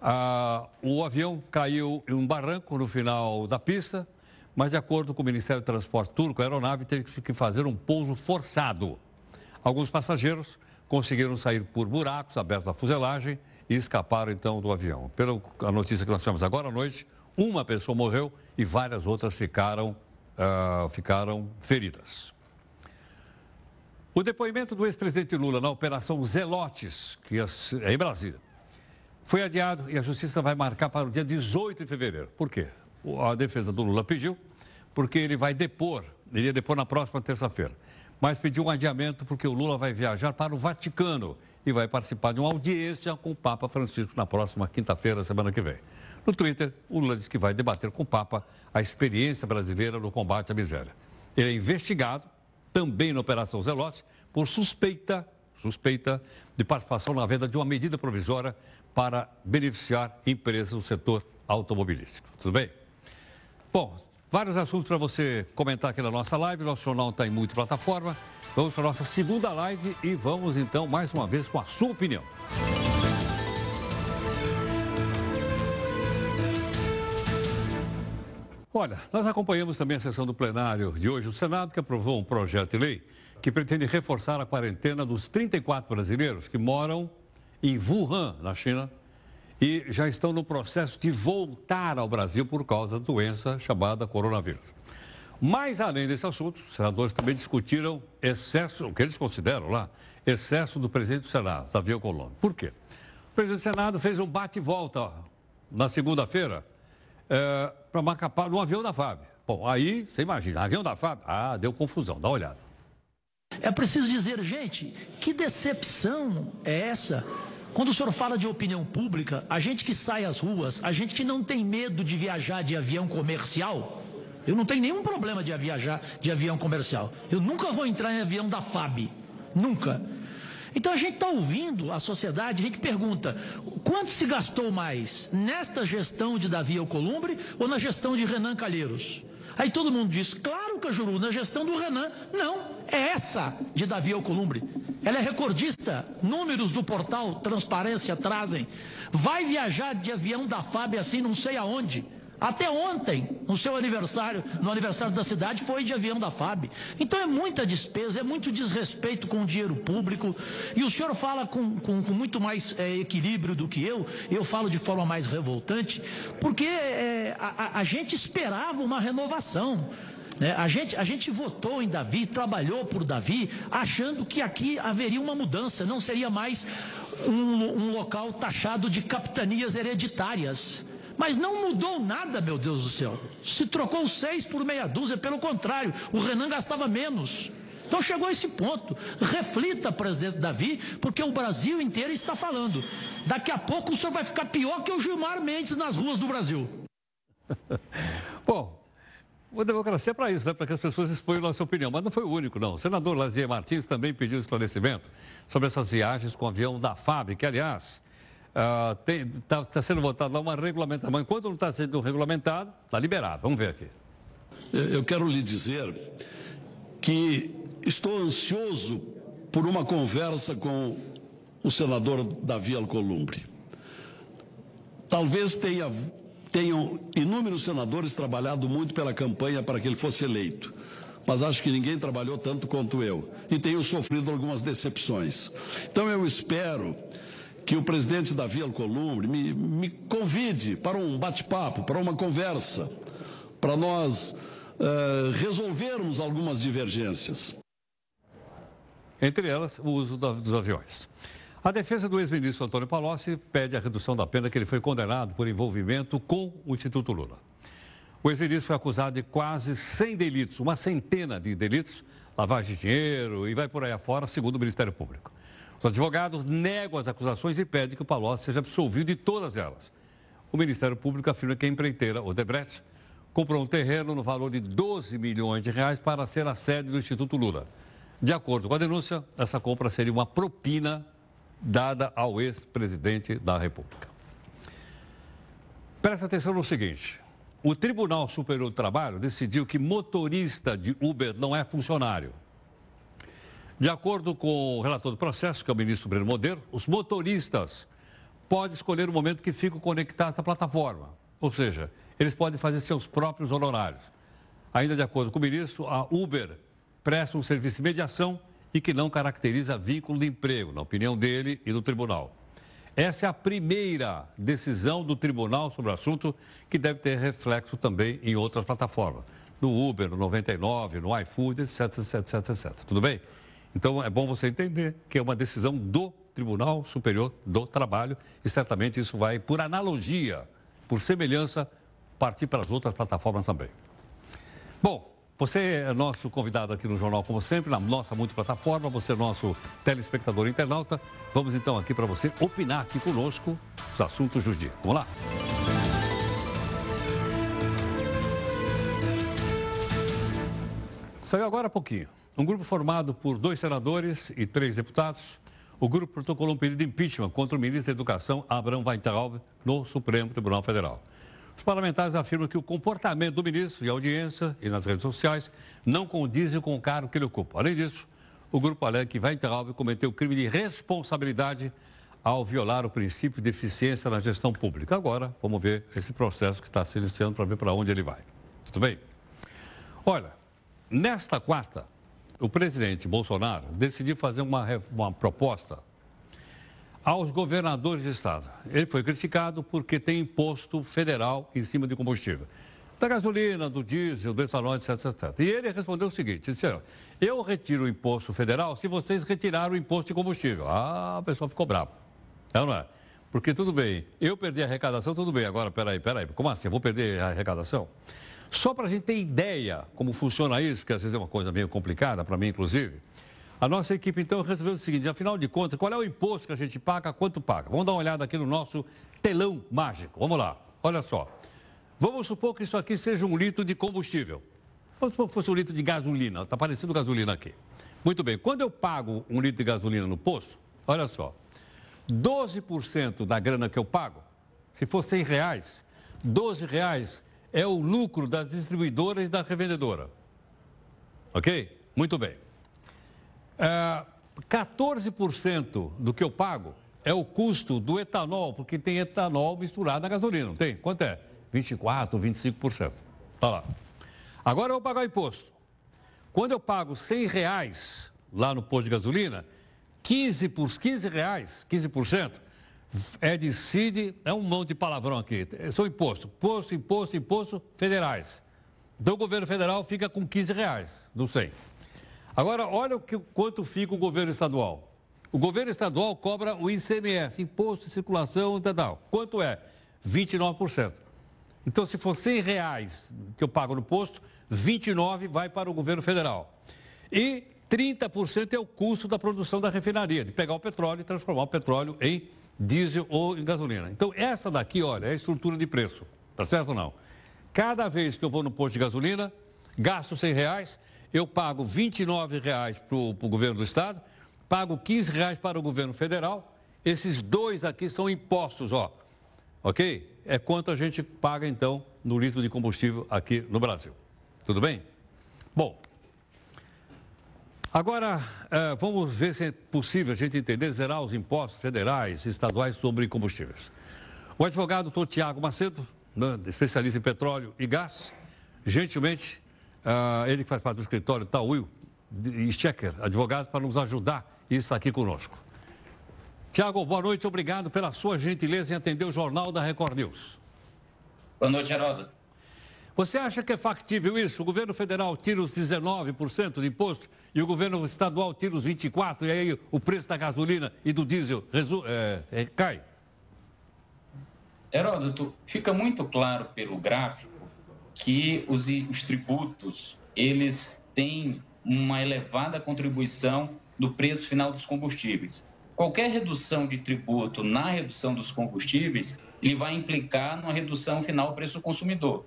Ah, o avião caiu em um barranco no final da pista, mas de acordo com o Ministério do Transporte turco, a aeronave teve que fazer um pouso forçado. Alguns passageiros conseguiram sair por buracos abertos na fuselagem e escaparam então do avião. Pela notícia que nós tivemos agora à noite, uma pessoa morreu e várias outras ficaram, uh, ficaram feridas. O depoimento do ex-presidente Lula na Operação Zelotes, que é, é em Brasília, foi adiado e a justiça vai marcar para o dia 18 de fevereiro. Por quê? A defesa do Lula pediu, porque ele vai depor, ele ia depor na próxima terça-feira, mas pediu um adiamento porque o Lula vai viajar para o Vaticano e vai participar de uma audiência com o Papa Francisco na próxima quinta-feira, semana que vem. No Twitter, o Lula disse que vai debater com o Papa a experiência brasileira no combate à miséria. Ele é investigado também na Operação Zelote, por suspeita, suspeita de participação na venda de uma medida provisória para beneficiar empresas do setor automobilístico. Tudo bem? Bom, vários assuntos para você comentar aqui na nossa live. Nosso jornal está em multiplataforma. Vamos para a nossa segunda live e vamos então mais uma vez com a sua opinião. Olha, nós acompanhamos também a sessão do plenário de hoje. O Senado que aprovou um projeto de lei que pretende reforçar a quarentena dos 34 brasileiros que moram em Wuhan, na China, e já estão no processo de voltar ao Brasil por causa da doença chamada coronavírus. Mas, além desse assunto, os senadores também discutiram excesso, o que eles consideram lá, excesso do presidente do Senado, Davi Alcolumbre. Por quê? O presidente do Senado fez um bate-volta na segunda-feira é, para Macapá, no avião da FAB. Bom, aí, você imagina, avião da FAB, ah, deu confusão, dá uma olhada. É preciso dizer, gente, que decepção é essa? Quando o senhor fala de opinião pública, a gente que sai às ruas, a gente que não tem medo de viajar de avião comercial, eu não tenho nenhum problema de viajar de avião comercial. Eu nunca vou entrar em avião da FAB. Nunca. Então a gente está ouvindo a sociedade, a gente pergunta: quanto se gastou mais nesta gestão de Davi Alcolumbre ou na gestão de Renan Calheiros? Aí todo mundo diz: claro, Cajuru, na gestão do Renan. Não, é essa de Davi Alcolumbre. Ela é recordista. Números do portal Transparência trazem. Vai viajar de avião da FAB assim, não sei aonde. Até ontem, no seu aniversário, no aniversário da cidade, foi de avião da FAB. Então é muita despesa, é muito desrespeito com o dinheiro público. E o senhor fala com, com, com muito mais é, equilíbrio do que eu, eu falo de forma mais revoltante, porque é, a, a gente esperava uma renovação. Né? A, gente, a gente votou em Davi, trabalhou por Davi, achando que aqui haveria uma mudança, não seria mais um, um local taxado de capitanias hereditárias. Mas não mudou nada, meu Deus do céu. Se trocou seis por meia dúzia, pelo contrário, o Renan gastava menos. Então chegou a esse ponto. Reflita, presidente Davi, porque o Brasil inteiro está falando. Daqui a pouco o senhor vai ficar pior que o Gilmar Mendes nas ruas do Brasil. Bom, a democracia é para isso, né? para que as pessoas exponham a sua opinião. Mas não foi o único, não. O senador Lazier Martins também pediu esclarecimento sobre essas viagens com o avião da FAB, que, aliás, Está tá sendo votada lá uma regulamentação. Mas enquanto não está sendo regulamentado, está liberado. Vamos ver aqui. Eu quero lhe dizer que estou ansioso por uma conversa com o senador Davi Alcolumbre. Talvez tenha, tenham inúmeros senadores trabalhado muito pela campanha para que ele fosse eleito, mas acho que ninguém trabalhou tanto quanto eu e tenho sofrido algumas decepções. Então eu espero que o presidente Davi Alcolumbre me, me convide para um bate-papo, para uma conversa, para nós uh, resolvermos algumas divergências. Entre elas, o uso dos aviões. A defesa do ex-ministro Antônio Palocci pede a redução da pena que ele foi condenado por envolvimento com o Instituto Lula. O ex-ministro foi acusado de quase 100 delitos, uma centena de delitos, lavagem de dinheiro e vai por aí afora, segundo o Ministério Público. Os advogados negam as acusações e pedem que o Palocci seja absolvido de todas elas. O Ministério Público afirma que a empreiteira Odebrecht comprou um terreno no valor de 12 milhões de reais para ser a sede do Instituto Lula. De acordo com a denúncia, essa compra seria uma propina dada ao ex-presidente da República. Presta atenção no seguinte: o Tribunal Superior do Trabalho decidiu que motorista de Uber não é funcionário. De acordo com o relator do processo, que é o ministro Breno Modeiro, os motoristas podem escolher o momento que ficam conectados à plataforma. Ou seja, eles podem fazer seus próprios honorários. Ainda de acordo com o ministro, a Uber presta um serviço de mediação e que não caracteriza vínculo de emprego, na opinião dele e do tribunal. Essa é a primeira decisão do tribunal sobre o assunto, que deve ter reflexo também em outras plataformas. No Uber, no 99, no iFood, etc, etc, etc. Tudo bem? Então é bom você entender que é uma decisão do Tribunal Superior do Trabalho e certamente isso vai, por analogia, por semelhança, partir para as outras plataformas também. Bom, você é nosso convidado aqui no Jornal, como sempre, na nossa multiplataforma. Você é nosso telespectador internauta. Vamos então aqui para você opinar aqui conosco os assuntos do dia. Vamos lá? Saiu agora há pouquinho. Um grupo formado por dois senadores e três deputados. O grupo protocolou um pedido de impeachment contra o ministro da Educação, Abraham Weintraub, no Supremo Tribunal Federal. Os parlamentares afirmam que o comportamento do ministro em audiência e nas redes sociais não condizem com o cargo que ele ocupa. Além disso, o grupo alega que Weintraub cometeu crime de responsabilidade ao violar o princípio de eficiência na gestão pública. Agora, vamos ver esse processo que está se iniciando para ver para onde ele vai. Tudo bem? Olha, nesta quarta, o presidente Bolsonaro decidiu fazer uma, uma proposta aos governadores de estado. Ele foi criticado porque tem imposto federal em cima de combustível. Da gasolina, do diesel, do etanol, etc, etc. E ele respondeu o seguinte, disse, eu retiro o imposto federal se vocês retiraram o imposto de combustível. Ah, a pessoa ficou brava. É ou não é? Porque tudo bem, eu perdi a arrecadação, tudo bem. Agora, peraí, peraí, como assim? Eu vou perder a arrecadação? Só para a gente ter ideia como funciona isso, que às vezes é uma coisa meio complicada, para mim, inclusive. A nossa equipe, então, resolveu o seguinte: afinal de contas, qual é o imposto que a gente paga, quanto paga? Vamos dar uma olhada aqui no nosso telão mágico. Vamos lá, olha só. Vamos supor que isso aqui seja um litro de combustível. Vamos supor que fosse um litro de gasolina, está parecendo gasolina aqui. Muito bem, quando eu pago um litro de gasolina no posto, olha só, 12% da grana que eu pago, se for 100 reais, 12 reais é o lucro das distribuidoras e da revendedora. Ok? Muito bem. É, 14% do que eu pago é o custo do etanol, porque tem etanol misturado na gasolina, não tem? Quanto é? 24%, 25%. Tá lá. Agora eu vou pagar o imposto. Quando eu pago 100 reais lá no posto de gasolina, 15 por 15 reais, 15%, é de CID, é um monte de palavrão aqui. São impostos. Imposto, imposto, imposto federais. Então o governo federal fica com 15 reais do 100. Agora, olha o que, quanto fica o governo estadual. O governo estadual cobra o ICMS, Imposto de Circulação Estadual. Quanto é? 29%. Então, se for 100 reais que eu pago no posto, 29 vai para o governo federal. E 30% é o custo da produção da refinaria, de pegar o petróleo e transformar o petróleo em diesel ou em gasolina. Então, essa daqui, olha, é a estrutura de preço. Tá certo ou não? Cada vez que eu vou no posto de gasolina, gasto 100 reais, eu pago R$ 29,00 para o governo do Estado, pago R$ 15,00 para o governo federal, Esses dois aqui são impostos, ó. Ok? É quanto a gente paga, então, no litro de combustível aqui no Brasil. Tudo bem? Bom, agora eh, vamos ver se é possível a gente entender zerar os impostos federais e estaduais sobre combustíveis. O advogado doutor Tiago Macedo, né, especialista em petróleo e gás, gentilmente, uh, ele que faz parte do escritório Tauil e Checker, advogados, para nos ajudar e está aqui conosco. Tiago, boa noite, obrigado pela sua gentileza em atender o Jornal da Record News. Boa noite, Geraldo. Você acha que é factível isso? O governo federal tira os 19% de imposto e o governo estadual tira os 24% e aí o preço da gasolina e do diesel é, é, cai? Heródoto, fica muito claro pelo gráfico que os, os tributos, eles têm uma elevada contribuição no preço final dos combustíveis. Qualquer redução de tributo na redução dos combustíveis, ele vai implicar numa redução final do preço do consumidor.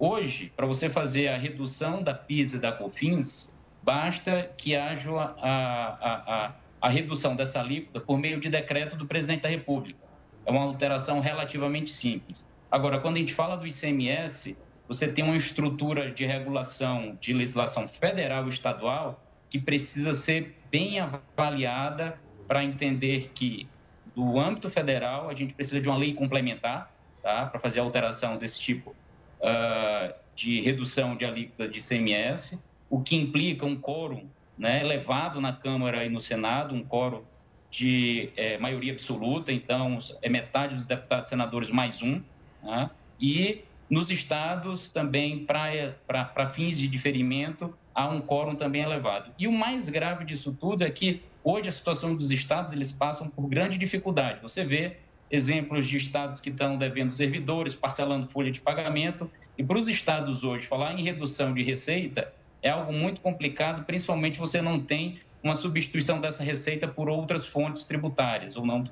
Hoje, para você fazer a redução da PIS e da COFINS, basta que haja a, a, a, a redução dessa alíquota por meio de decreto do presidente da República. É uma alteração relativamente simples. Agora, quando a gente fala do ICMS, você tem uma estrutura de regulação de legislação federal e estadual que precisa ser bem avaliada para entender que, do âmbito federal, a gente precisa de uma lei complementar tá? para fazer alteração desse tipo uh, de redução de alíquota de ICMS, o que implica um quórum né, elevado na Câmara e no Senado, um quórum de é, maioria absoluta, então é metade dos deputados e senadores mais um, né? e nos estados também, para fins de diferimento, há um quórum também elevado. E o mais grave disso tudo é que hoje a situação dos estados, eles passam por grande dificuldade. Você vê exemplos de estados que estão devendo servidores, parcelando folha de pagamento, e para os estados hoje, falar em redução de receita é algo muito complicado, principalmente você não tem uma substituição dessa receita por outras fontes tributárias ou não,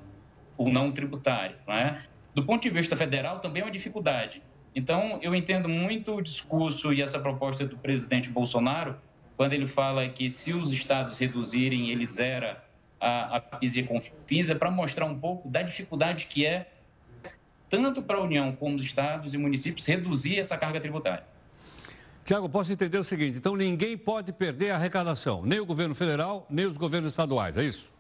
ou não tributárias. Né? Do ponto de vista federal, também é uma dificuldade. Então, eu entendo muito o discurso e essa proposta do presidente Bolsonaro, quando ele fala que se os estados reduzirem, ele zera a, a PIS e CONFINS, é para mostrar um pouco da dificuldade que é, tanto para a União como os estados e municípios, reduzir essa carga tributária. Tiago, posso entender o seguinte: então ninguém pode perder a arrecadação, nem o governo federal, nem os governos estaduais, é isso?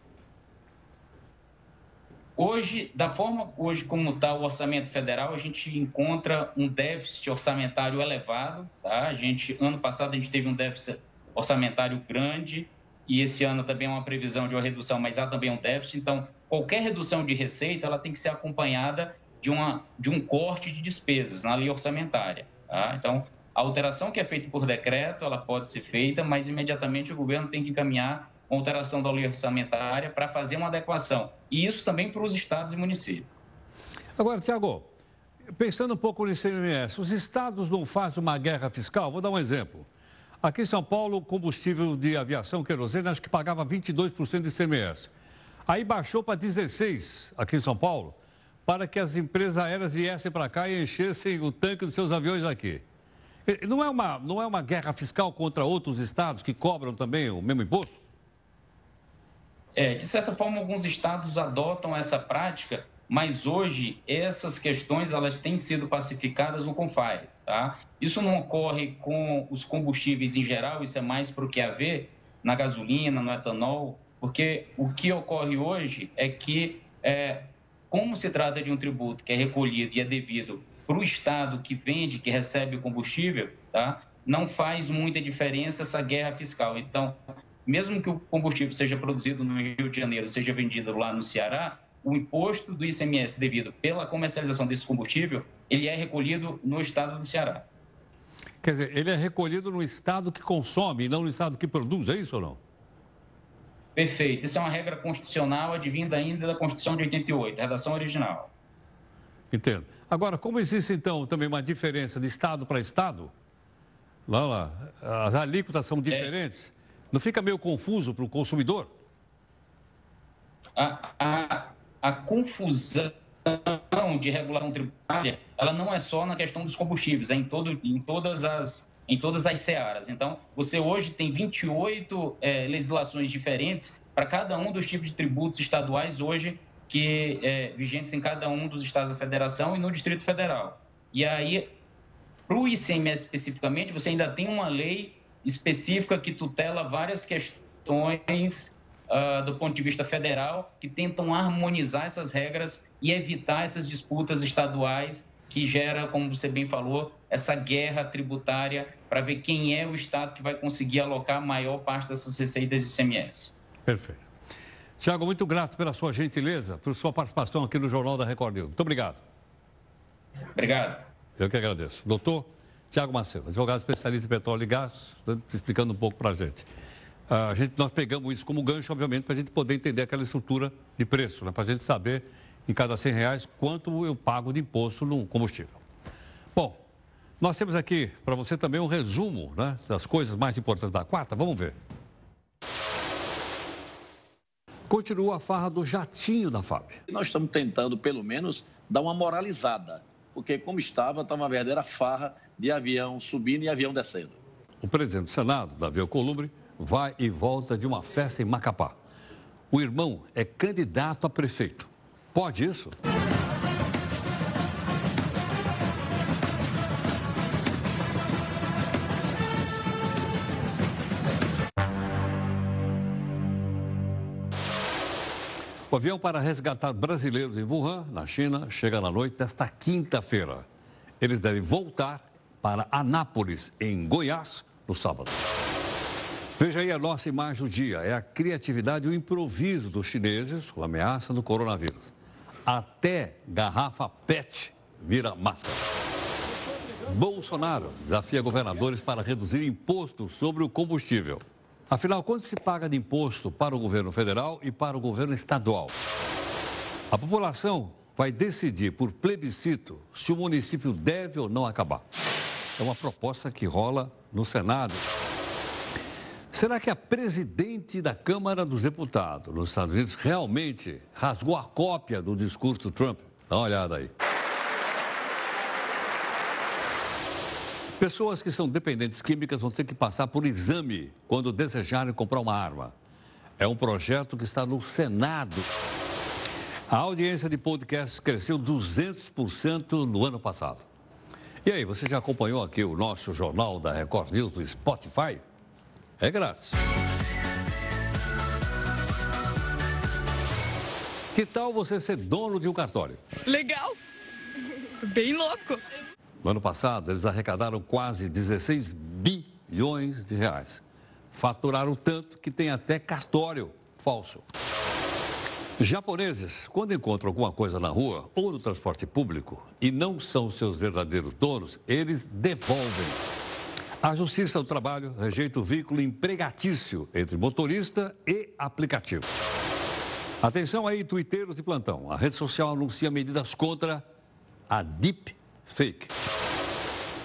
Hoje, da forma hoje como está o orçamento federal, a gente encontra um déficit orçamentário elevado. Tá? A gente, ano passado, a gente teve um déficit orçamentário grande e esse ano também é uma previsão de uma redução, mas há também um déficit. Então, qualquer redução de receita ela tem que ser acompanhada de, uma, de um corte de despesas na lei orçamentária. Tá? Então, a alteração que é feita por decreto, ela pode ser feita, mas imediatamente o governo tem que encaminhar uma alteração da lei orçamentária para fazer uma adequação. E isso também para os estados e municípios. Agora, Tiago, pensando um pouco no ICMS, os estados não fazem uma guerra fiscal? Vou dar um exemplo. Aqui em São Paulo, o combustível de aviação querosene, acho que pagava 22% de ICMS. Aí baixou para 16% aqui em São Paulo, para que as empresas aéreas viessem para cá e enchessem o tanque dos seus aviões aqui. Não é, uma, não é uma guerra fiscal contra outros estados que cobram também o mesmo imposto? É, de certa forma, alguns estados adotam essa prática, mas hoje essas questões elas têm sido pacificadas no CONFAI. Tá? Isso não ocorre com os combustíveis em geral, isso é mais para o que haver na gasolina, no etanol, porque o que ocorre hoje é que, é, como se trata de um tributo que é recolhido e é devido para o Estado que vende, que recebe o combustível, tá? não faz muita diferença essa guerra fiscal. Então, mesmo que o combustível seja produzido no Rio de Janeiro, seja vendido lá no Ceará, o imposto do ICMS devido pela comercialização desse combustível, ele é recolhido no estado do Ceará. Quer dizer, ele é recolhido no estado que consome não no estado que produz, é isso ou não? Perfeito. Isso é uma regra constitucional advinda ainda da Constituição de 88, redação original. Entendo. Agora, como existe então também uma diferença de estado para estado, lá, lá, as alíquotas são diferentes, é. não fica meio confuso para o consumidor? A, a, a confusão de regulação tributária, ela não é só na questão dos combustíveis, é em, todo, em, todas, as, em todas as searas. Então, você hoje tem 28 é, legislações diferentes para cada um dos tipos de tributos estaduais hoje que é, vigentes em cada um dos estados da federação e no Distrito Federal. E aí, para o ICMS especificamente, você ainda tem uma lei específica que tutela várias questões uh, do ponto de vista federal que tentam harmonizar essas regras e evitar essas disputas estaduais que gera, como você bem falou, essa guerra tributária para ver quem é o Estado que vai conseguir alocar a maior parte dessas receitas de ICMS. Perfeito. Tiago, muito grato pela sua gentileza, por sua participação aqui no Jornal da Record News. Muito obrigado. Obrigado. Eu que agradeço. Doutor Tiago Macedo, advogado especialista em petróleo e gás, explicando um pouco para a gente. A gente. Nós pegamos isso como gancho, obviamente, para a gente poder entender aquela estrutura de preço, né? para a gente saber em cada 100 reais quanto eu pago de imposto no combustível. Bom, nós temos aqui para você também um resumo né, das coisas mais importantes da quarta. Vamos ver. Continua a farra do jatinho da FAB. Nós estamos tentando, pelo menos, dar uma moralizada, porque como estava, estava uma verdadeira farra de avião subindo e avião descendo. O presidente do Senado, Davi Alcolumbre, vai e volta de uma festa em Macapá. O irmão é candidato a prefeito. Pode isso? O avião para resgatar brasileiros em Wuhan, na China, chega na noite desta quinta-feira. Eles devem voltar para Anápolis, em Goiás, no sábado. Veja aí a nossa imagem do dia. É a criatividade e o improviso dos chineses com a ameaça do coronavírus. Até garrafa PET vira máscara. Bolsonaro desafia governadores para reduzir impostos sobre o combustível. Afinal, quanto se paga de imposto para o governo federal e para o governo estadual? A população vai decidir por plebiscito se o município deve ou não acabar. É uma proposta que rola no Senado. Será que a presidente da Câmara dos Deputados nos Estados Unidos realmente rasgou a cópia do discurso Trump? Dá uma olhada aí. Pessoas que são dependentes químicas vão ter que passar por exame quando desejarem comprar uma arma. É um projeto que está no Senado. A audiência de podcasts cresceu 200% no ano passado. E aí, você já acompanhou aqui o nosso jornal da Record News do Spotify? É grátis. Que tal você ser dono de um cartório? Legal. Bem louco. No ano passado, eles arrecadaram quase 16 bilhões de reais. Faturaram tanto que tem até cartório falso. Japoneses, quando encontram alguma coisa na rua ou no transporte público e não são seus verdadeiros donos, eles devolvem. A Justiça do Trabalho rejeita o vínculo empregatício entre motorista e aplicativo. Atenção aí, twitteiros de plantão. A rede social anuncia medidas contra a Deep Fake.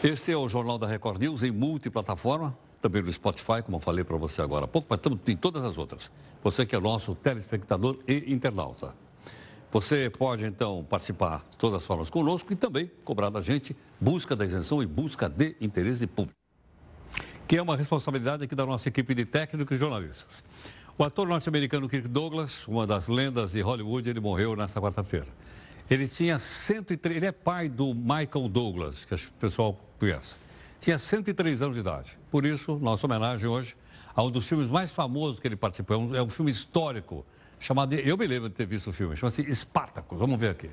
Este é o Jornal da Record News em multiplataforma, também no Spotify, como eu falei para você agora há pouco, mas estamos em todas as outras. Você que é nosso telespectador e internauta. Você pode, então, participar todas as formas conosco e também cobrar da gente busca da isenção e busca de interesse público, que é uma responsabilidade aqui da nossa equipe de técnicos e jornalistas. O ator norte-americano Kirk Douglas, uma das lendas de Hollywood, ele morreu nesta quarta-feira. Ele tinha 103, ele é pai do Michael Douglas, que o pessoal conhece. Tinha 103 anos de idade. Por isso, nossa homenagem hoje a um dos filmes mais famosos que ele participou. É um, é um filme histórico chamado. Eu me lembro de ter visto o filme, chama-se Espartacus. Vamos ver aqui.